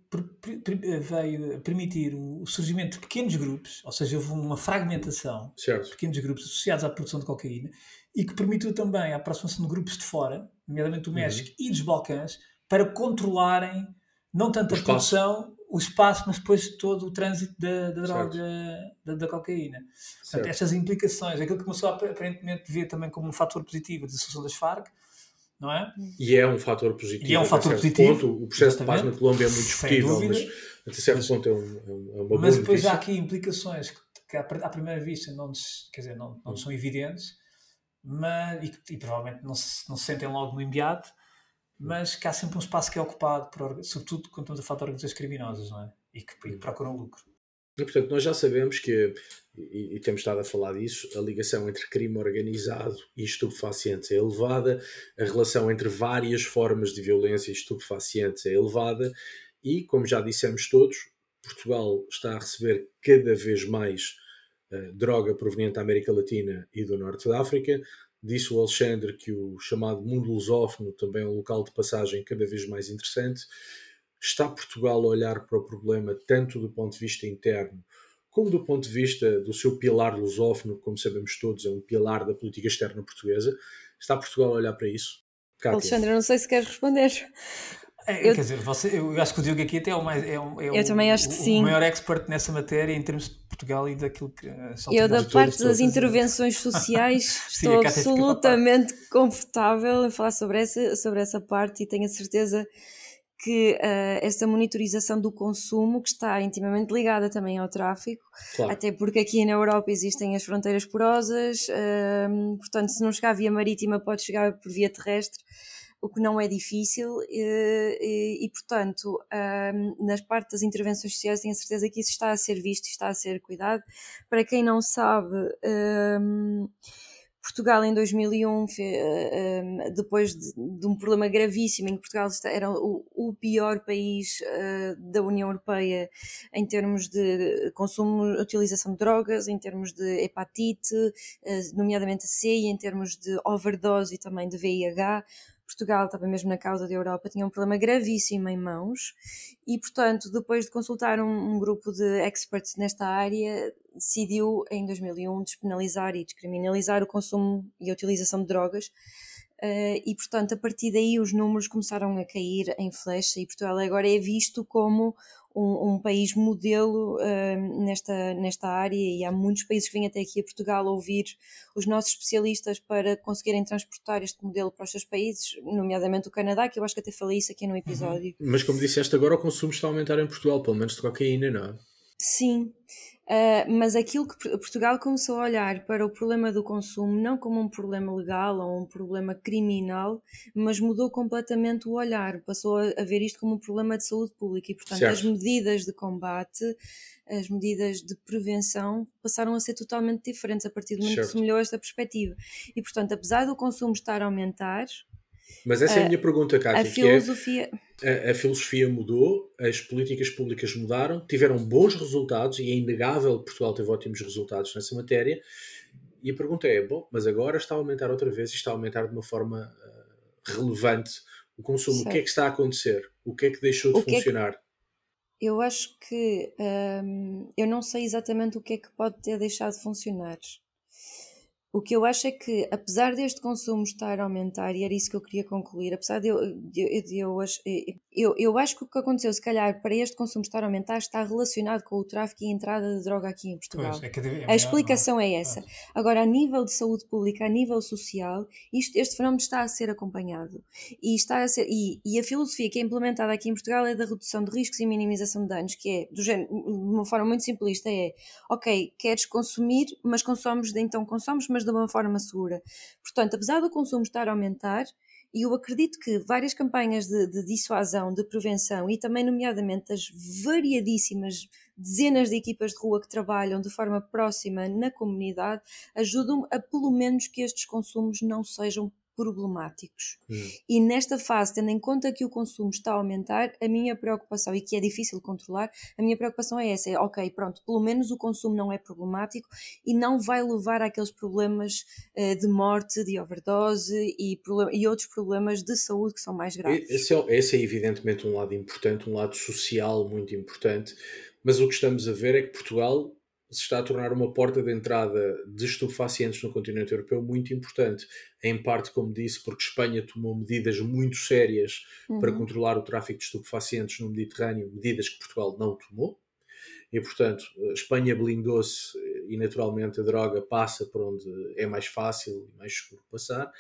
veio permitir o surgimento de pequenos grupos, ou seja, houve uma fragmentação certo. de pequenos grupos associados à produção de cocaína e que permitiu também a aproximação de grupos de fora, nomeadamente do México uhum. e dos Balcãs, para controlarem não tanto a produção, o espaço, mas depois todo o trânsito da, da droga, da, da, cocaína. Portanto, estas implicações, aquilo que começou a aparentemente ver também como um fator positivo da dissolução das Farc, não é? E é um fator positivo. E é um fator positivo. Ponto. O processo de paz na Colômbia é muito discutível, mas até certo mas, ponto é, um, é uma Mas depois notícia. há aqui implicações que, que à, primeira vista não, nos, quer dizer, não, não hum. são evidentes, mas, e, e provavelmente não se, não se sentem logo no imediato, mas que há sempre um espaço que é ocupado, por, sobretudo quando estamos a falar de organizações criminosas, não é? E que, e que procuram lucro. E, portanto, nós já sabemos que, e, e, temos estado a falar disso, a ligação entre crime organizado e estupefacientes é elevada, a relação entre várias formas de violência e estupefacientes é elevada, e, como já dissemos todos, Portugal está a receber cada vez mais uh, droga proveniente da América Latina e do Norte da África, Disse o Alexandre que o chamado mundo lusófono também é um local de passagem cada vez mais interessante. Está Portugal a olhar para o problema tanto do ponto de vista interno como do ponto de vista do seu pilar lusófono, como sabemos todos, é um pilar da política externa portuguesa. Está Portugal a olhar para isso? Cátia. Alexandre, não sei se queres responder. É, eu, quer dizer, você, eu acho que o Diogo aqui até é o, mais, é, o, é eu o, também acho que o, sim. o maior expert nessa matéria em termos de Portugal e daquilo que. Eu, da parte das intervenções sociais, estou absolutamente confortável a falar sobre essa, sobre essa parte e tenho a certeza que uh, essa monitorização do consumo, que está intimamente ligada também ao tráfico, claro. até porque aqui na Europa existem as fronteiras porosas, uh, portanto, se não chegar via marítima, pode chegar por via terrestre o que não é difícil e, e, e portanto, um, nas partes das intervenções sociais tenho a certeza que isso está a ser visto e está a ser cuidado. Para quem não sabe, um, Portugal em 2001, depois de, um problema gravíssimo em que Portugal era o, pior país uh, da União Europeia em termos de consumo, utilização de drogas, em termos de hepatite, uh, nomeadamente a C, e em termos de overdose e também de VIH, Portugal estava mesmo na causa da Europa, tinha um problema gravíssimo em mãos e, portanto, depois de consultar um, um grupo de experts nesta área, decidiu em 2001 despenalizar e descriminalizar o consumo e a utilização de drogas. Uh, e portanto, a partir daí os números começaram a cair em flecha e Portugal agora é visto como um, um país modelo uh, nesta, nesta área e há muitos países que vêm até aqui a Portugal ouvir os nossos especialistas para conseguirem transportar este modelo para os seus países, nomeadamente o Canadá, que eu acho que até falei isso aqui no episódio. Uhum. Mas como disseste agora, o consumo está a aumentar em Portugal, pelo menos de cocaína, não é? Sim, Uh, mas aquilo que Portugal começou a olhar para o problema do consumo não como um problema legal ou um problema criminal, mas mudou completamente o olhar, passou a, ver isto como um problema de saúde pública e, portanto, certo. as medidas de combate, as medidas de prevenção passaram a ser totalmente diferentes a partir do momento certo. que se melhorou esta perspectiva. E, portanto, apesar do consumo estar a aumentar, Mas essa é a minha pergunta, Cátia. A filosofia. É, a, a, filosofia mudou, as políticas públicas mudaram, tiveram bons resultados e é inegável que Portugal teve ótimos resultados nessa matéria. E a pergunta é: bom, mas agora está a aumentar outra vez e está a aumentar de uma forma uh, relevante o consumo. Certo. O que é que está a acontecer? O que é que deixou de funcionar? É que... Eu acho que hum, eu não sei exatamente o que é que pode ter deixado de funcionar. O que eu acho é que, apesar deste consumo estar a aumentar, e era isso que eu queria concluir, apesar de eu, de, de eu, eu, eu acho que o que aconteceu, se calhar, para este consumo estar a aumentar, está relacionado com o tráfico e a entrada de droga aqui em Portugal. Pois, é, é a explicação não. é essa. Agora, a nível de saúde pública, a nível social, isto, este fenómeno está a ser acompanhado. E, está a ser, e, e, a filosofia que é implementada aqui em Portugal é da redução de riscos e minimização de danos, que é, do género, de uma forma muito simplista, é, ok, queres consumir, mas consomes, então consomes, mas de uma forma segura. Portanto, apesar do consumo estar a aumentar, e eu acredito que várias campanhas de, de, dissuasão, de prevenção e também, nomeadamente, as variadíssimas dezenas de equipas de rua que trabalham de forma próxima na comunidade ajudam a, pelo menos, que estes consumos não sejam problemáticos. Hum. E nesta fase, tendo em conta que o consumo está a aumentar, a minha preocupação, e que é difícil controlar, a minha preocupação é essa: é ok, pronto, pelo menos o consumo não é problemático e não vai levar àqueles problemas uh, de morte, de overdose e, e, outros problemas de saúde que são mais graves. Esse é, esse é evidentemente um lado importante, um lado social muito importante, mas o que estamos a ver é que Portugal se está a tornar uma porta de entrada de estupefacientes no continente europeu muito importante. Em parte, como disse, porque Espanha tomou medidas muito sérias uhum. para controlar o tráfico de estupefacientes no Mediterrâneo, medidas que Portugal não tomou. E, portanto, Espanha blindou-se e, naturalmente, a droga passa por onde é mais fácil e mais seguro passar.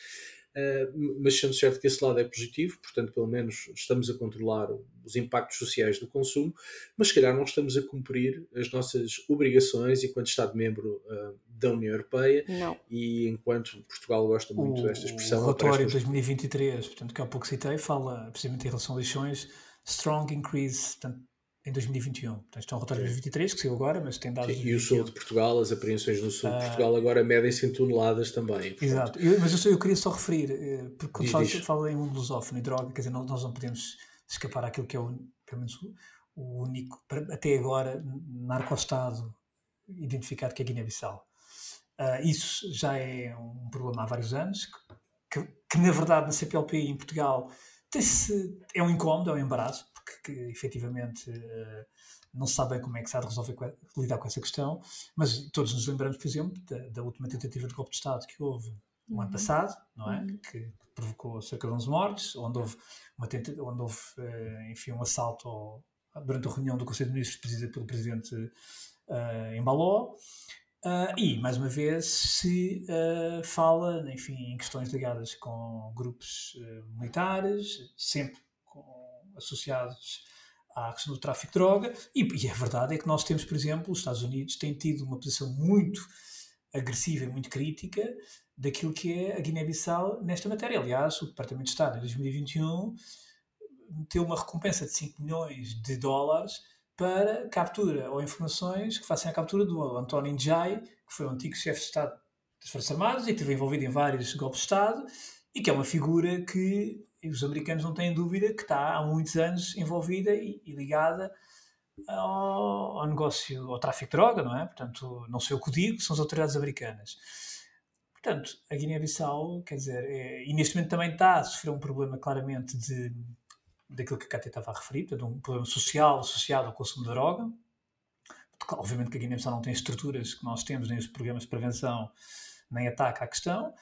Uh, mas sendo certo que esse lado é positivo, portanto, pelo menos estamos a controlar os impactos sociais do consumo, mas se calhar não estamos a cumprir as nossas obrigações enquanto Estado-membro uh, da União Europeia não. e enquanto Portugal gosta muito o, desta expressão. O relatório de 2023, portanto, que há pouco citei, fala precisamente em relação a lixões, strong increase, portanto, em 2021. Portanto, isto é um relatório de 2023 que saiu agora, mas tem dados. Sim, e o sul de Portugal, as apreensões no sul de ah, Portugal agora medem-se em toneladas também. Portanto. Exato, eu, mas eu, eu, queria só referir, eh, porque quando falo, falo em um lusófono e droga, quer dizer, nós, nós não podemos escapar àquilo que é o, pelo menos o único, até agora, narco-estado identificado que é Guiné-Bissau. Uh, isso já é um problema há vários anos, que, que, que na verdade na CPLP em Portugal é um incómodo, é um embaraço, que, que efetivamente uh, não se sabe bem como é que se há de resolver lidar com essa questão, mas todos nos lembramos, por exemplo, da, da última tentativa de golpe de Estado que houve no uhum. ano passado, não é? Uhum. Que provocou cerca de 11 mortes, onde houve, uma tenta, onde houve uh, enfim, um assalto ao, durante a reunião do Conselho de Ministros presidida pelo Presidente uh, em Baló. Uh, e, mais uma vez, se uh, fala enfim, em questões ligadas com grupos uh, militares, sempre associados à questão do tráfico de droga, e, e a verdade é que nós temos, por exemplo, os Estados Unidos têm tido uma posição muito agressiva e muito crítica daquilo que é a Guiné-Bissau nesta matéria. Aliás, o Departamento de Estado, em 2021, meteu uma recompensa de 5 milhões de dólares para captura ou informações que façam a captura do António Njai, que foi o antigo chefe de Estado das Forças Armadas e que esteve envolvido em vários golpes de Estado e que é uma figura que os americanos não têm dúvida que está há muitos anos envolvida e, e ligada ao, ao, negócio, ao tráfico de droga, não é? Portanto, não sei o que digo, são as autoridades americanas. Portanto, a Guiné-Bissau, quer dizer, é, e neste momento também está a sofrer um problema claramente de, daquilo que a Cátia estava a referir, portanto, um problema social associado ao consumo de droga. Obviamente que a Guiné-Bissau não tem estruturas que nós temos, nem os programas de prevenção, nem ataque à questão.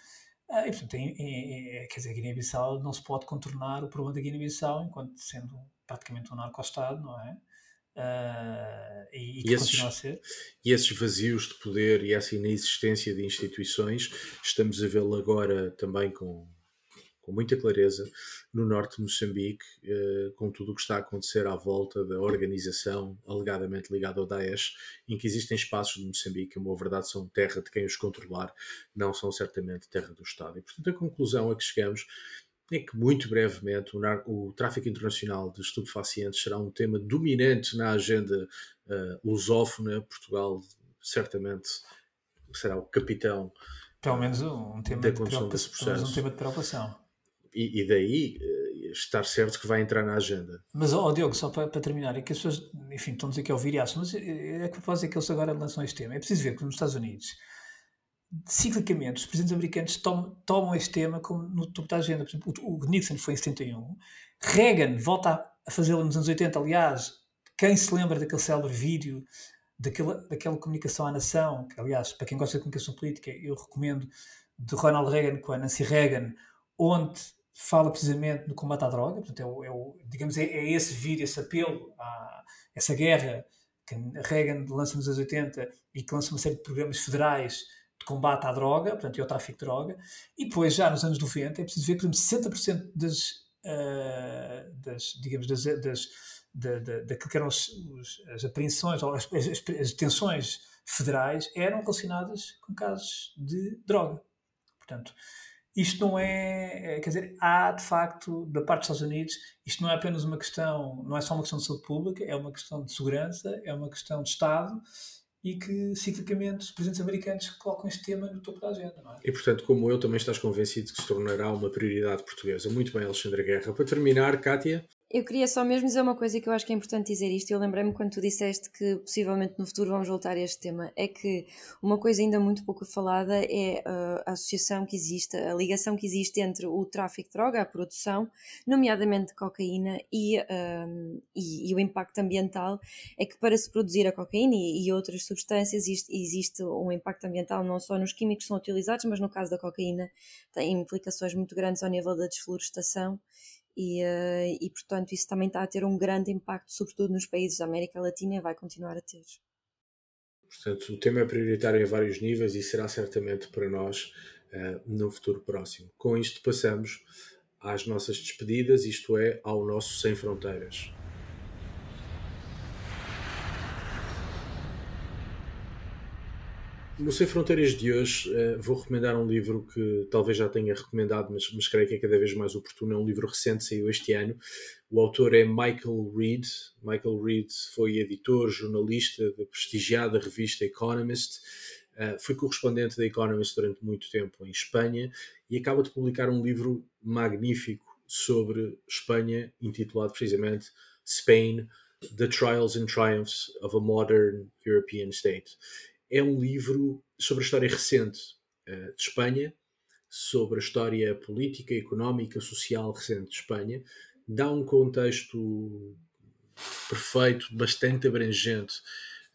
Ah, e, portanto, é, é, quer dizer, a Guiné-Bissau não se pode contornar o problema da Guiné-Bissau enquanto sendo praticamente um narco-estado, não é? Uh, e, e, e esses, continua a ser. E esses vazios de poder e essa inexistência de instituições, estamos a vê-lo agora também com com muita clareza no norte de Moçambique, eh, com tudo o que está a acontecer à volta da organização alegadamente ligada ao Daesh, em que existem espaços de Moçambique que, uma verdade, são terra de quem os controlar, não são certamente terra do Estado. E, portanto, a conclusão a que chegamos é que, muito brevemente, o, o tráfico internacional de estupefacientes será um tema dominante na agenda uh, lusófona. Portugal, certamente, será o capitão pelo menos um tema, de preocupação, um tema de preocupação e, e, daí uh, estar certo que vai entrar na agenda. Mas, ó Diogo, só para, para, terminar, é que as pessoas, enfim, estão a dizer que é ouvir mas é, é que propósito é que eles agora lançam este tema. É preciso ver que nos Estados Unidos, ciclicamente, os presidentes americanos tomam, tomam este tema como no topo da agenda. Por exemplo, o, o Nixon foi em 71, Reagan volta a fazê-lo nos anos 80, aliás, quem se lembra daquele célebre vídeo daquela, daquela comunicação à nação, que aliás, para quem gosta de comunicação política, eu recomendo, de Ronald Reagan com a Nancy Reagan, onde fala precisamente no combate à droga, portanto, é, o, é o, digamos, é, é, esse vídeo, esse apelo a essa guerra que Reagan lança nos anos 80 e que lança uma série de programas federais de combate à droga, portanto, e ao tráfico de droga, e depois, já nos anos 90, é preciso ver que, por exemplo, 60% das, uh, das, digamos, das, das da, da, daquilo que eram os, os, as apreensões ou as, as, as, detenções federais eram relacionadas com casos de droga. Portanto, isto não é, é, quer dizer, há de facto, da parte dos Estados Unidos, isto não é apenas uma questão, não é só uma questão de saúde pública, é uma questão de segurança, é uma questão de Estado e que ciclicamente os presidentes americanos colocam este tema no topo da agenda. Não é? E portanto, como eu, também estás convencido que se tornará uma prioridade portuguesa. Muito bem, Alexandre Guerra. Para terminar, Kátia. Eu queria só mesmo dizer uma coisa que eu acho que é importante dizer isto. Eu lembrei-me quando tu disseste que possivelmente no futuro vamos voltar a este tema. É que uma coisa ainda muito pouco falada é uh, a associação que existe, a ligação que existe entre o tráfico de droga, a produção, nomeadamente de cocaína, e, uh, e, e, o impacto ambiental. É que para se produzir a cocaína e, e outras substâncias existe, existe um impacto ambiental não só nos químicos que são utilizados, mas no caso da cocaína tem implicações muito grandes ao nível da desflorestação e, uh, e portanto isso também está a ter um grande impacto, sobretudo nos países da América Latina e vai continuar a ter. Portanto, o tema é prioritário em vários níveis e será certamente para nós uh, no futuro próximo. Com isto passamos às nossas despedidas, isto é, ao nosso Sem Fronteiras. No Sem Fronteiras de hoje uh, vou recomendar um livro que talvez já tenha recomendado, mas, mas creio que é cada vez mais oportuno. É um livro recente, saiu este ano. O autor é Michael Reed. Michael Reed foi editor, jornalista da prestigiada revista Economist. Uh, foi correspondente da Economist durante muito tempo em Espanha e acaba de publicar um livro magnífico sobre Espanha, intitulado precisamente Spain: The Trials and Triumphs of a Modern European State é um livro sobre a história recente uh, de Espanha, sobre a história política, económica, social recente de Espanha. Dá um contexto perfeito, bastante abrangente,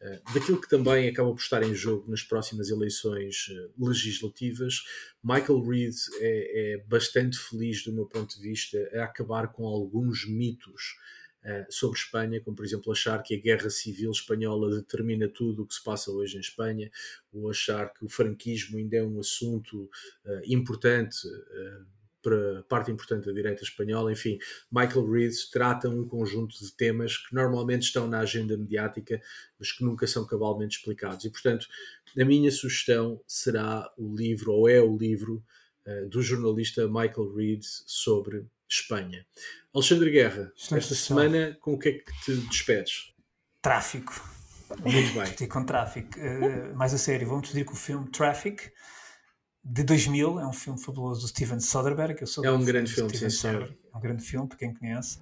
uh, daquilo que também acaba por estar em jogo nas próximas eleições uh, legislativas. Michael Reed é, é bastante feliz, do meu ponto de vista, a acabar com alguns mitos sobre Espanha, como por exemplo achar que a guerra civil espanhola determina tudo o que se passa hoje em Espanha, ou achar que o franquismo ainda é um assunto uh, importante uh, para parte importante da direita espanhola. Enfim, Michael Reed trata um conjunto de temas que normalmente estão na agenda mediática, mas que nunca são cabalmente explicados. E portanto, a minha sugestão será o livro, ou é o livro, do jornalista Michael Reed sobre Espanha. Alexandre Guerra, esta semana com o que é que te despedes? Tráfico. Muito bem. Despedir com tráfico. Uh, mais a sério, vamos despedir com o filme Traffic, de 2000. É um filme fabuloso do Steven Soderbergh. Eu sou é um grande filme, sim, senhor. É um grande filme, para quem conhece.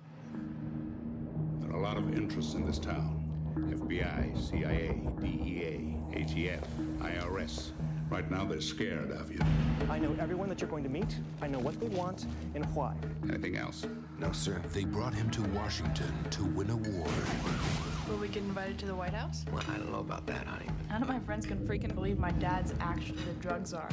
There are a lot of interests in this town. FBI, CIA, DEA, ATF, IRS. Right now, they're scared of you. I know everyone that you're going to meet. I know what they want and why. Anything else? No, sir. They brought him to Washington to win a war. Will we get invited to the White House? Well, I don't know about that, honey. None of my friends can freaking believe my dad's actually the drug czar.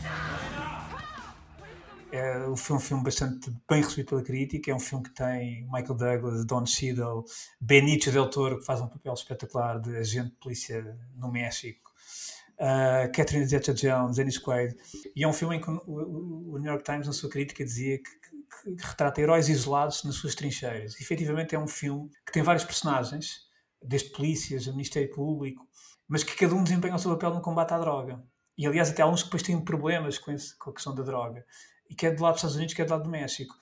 É, foi um filme bastante bem recebido pela crítica. É um filme que tem Michael Douglas, Don Cheadle, Benicio del Toro, que faz um papel espetacular de agente de polícia no México uh, Catherine Zeta-Jones, Dennis Quaid, e é um filme em que o, New York Times, na sua crítica, dizia que, que, que, retrata heróis isolados nas suas trincheiras. E, efetivamente é um filme que tem vários personagens, desde polícias, a Ministério Público, mas que cada um desempenha o seu papel no combate à droga. E, aliás, até há uns que depois têm problemas com, esse, com a questão da droga. E quer é do lado dos Estados Unidos, quer é do lado do México.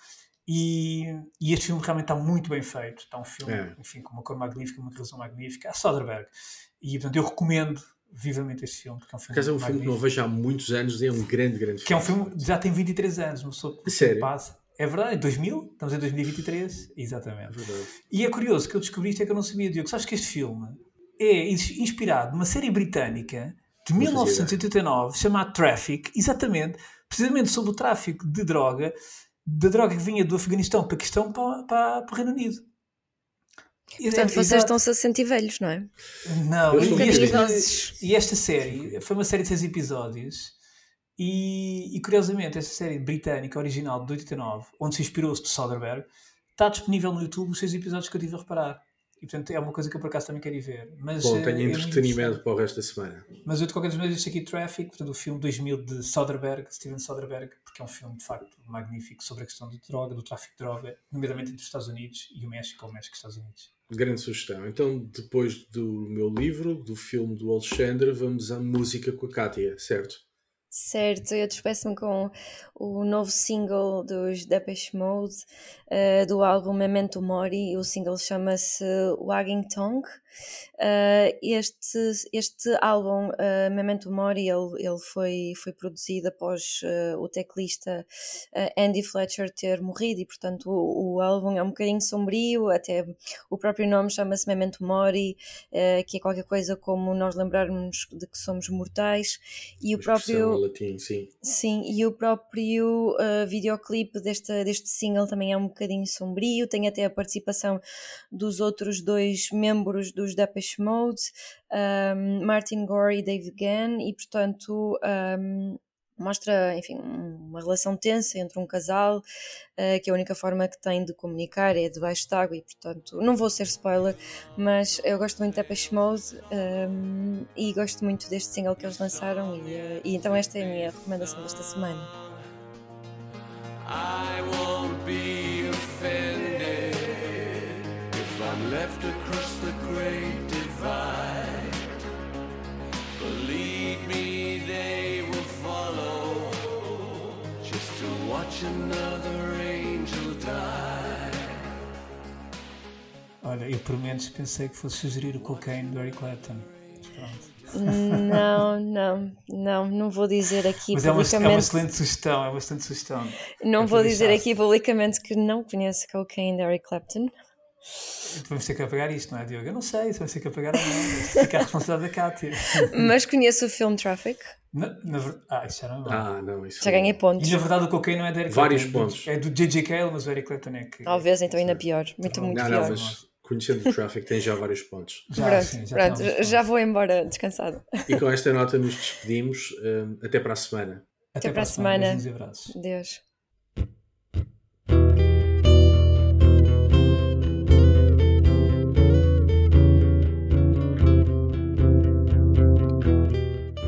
E, e, este filme realmente está muito bem feito. Está um filme, é. enfim, com uma cor magnífica, uma realização magnífica. A Soderbergh. E, portanto, eu recomendo vivamente este filme. Porque é um filme, é um filme que não vejo há muitos anos e é um grande, grande filme. Que é um filme já tem 23 anos, uma pessoa Sério? passa. É verdade, 2000, estamos em 2023, exatamente. É verdade. E é curioso que eu descobri isto é que eu não sabia, Diogo. Sabes que este filme é ins- inspirado numa série britânica de Não fazia 1989 chamada Traffic, exatamente, precisamente sobre o tráfico de droga, da droga que vinha do Afeganistão, Paquistão para, para, para o Reino Unido. E- Portanto, é- vocês exato. estão-se a sentir velhos, não é? Não, Eu e, sou e esta, e série foi uma série de seis episódios e, e, curiosamente esta série britânica original de 89, onde se inspirou-se de Soderbergh, está disponível no YouTube os seis episódios que eu tive a reparar. E portanto é uma coisa que eu por acaso também quero ir ver. Mas, Bom, eh, tenho é entretenimento interessante. para o resto da semana. Mas eu de qualquer maneira este aqui Traffic, portanto o filme 2000 de Soderbergh, Steven Soderbergh, porque é um filme de facto magnífico sobre a questão de droga, do tráfico de droga, nomeadamente entre os Estados Unidos e o México, ou o México e os Estados Unidos. Grande sugestão. Então, depois do meu livro, do filme do Alexandre, vamos à música com a Kátia, certo? Certo, eu despeço-me com o novo single dos Depeche Mode eh, do álbum Memento Mori. O single chama-se Wagging Tongue. Eh, este, este álbum, eh, Memento Mori, ele, ele foi, foi produzido após o teclista Andy Fletcher ter morrido e, portanto, o, o álbum é um bocadinho sombrio, até o próprio nome chama-se Memento Mori, que é qualquer coisa como nós lembrarmos de que somos mortais. E o próprio. latim, sim. Sim, e o próprio uh, videoclipe desta, deste single também é um bocadinho sombrio, tem até a participação dos outros dois membros dos Depeche Mode, um, Martin Gore e Dave Gann, e portanto um, mostra, enfim, uma relação tensa entre um casal, uh, que a única forma que tem de comunicar é debaixo de água, e portanto, não vou ser spoiler, mas eu gosto muito de Depeche Mode um, e gosto muito deste single que eles lançaram, e, uh, e então esta é a minha recomendação desta semana. I won't be offended if I'm left across the great divide. Believe me, they will follow just to watch another angel die. Olha, eu por menos pensei que fosse sugerir o cocaine do Eric Clapton. Pronto. Não, não, não, não vou dizer aqui Mas é uma, é uma publicamente. excelente sugestão, é uma excelente sugestão. não é vou dizer aqui publicamente que não conheço Cocaine de Eric Clapton. Vamos ter que apagar isto, não é, Diogo? Eu não sei se vamos ter que apagar ou não. Fica a responsabilidade da Cátia. Mas conheço o filme Traffic. Na, na ah, isso já não é bom. Ah, não, isso Já ganhei pontos. E na verdade o cocaine não é de Eric Vários Clapton, é pontos. É do J.J. Cale, mas o Eric Clapton é que... Talvez, então ainda pior. Muito, muito Não, pior. não, mas conhecendo o Traffic tem já vários pontos. Já, pronto, sim, já pronto, já vou embora descansada. E com esta nota nos despedimos. hum, até para a semana. Até, para a semana. Beijinhos e abraços. Deus.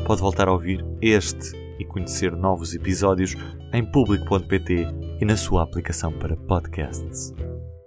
Pode voltar a ouvir este e conhecer novos episódios em público.pt e na sua aplicação para podcasts.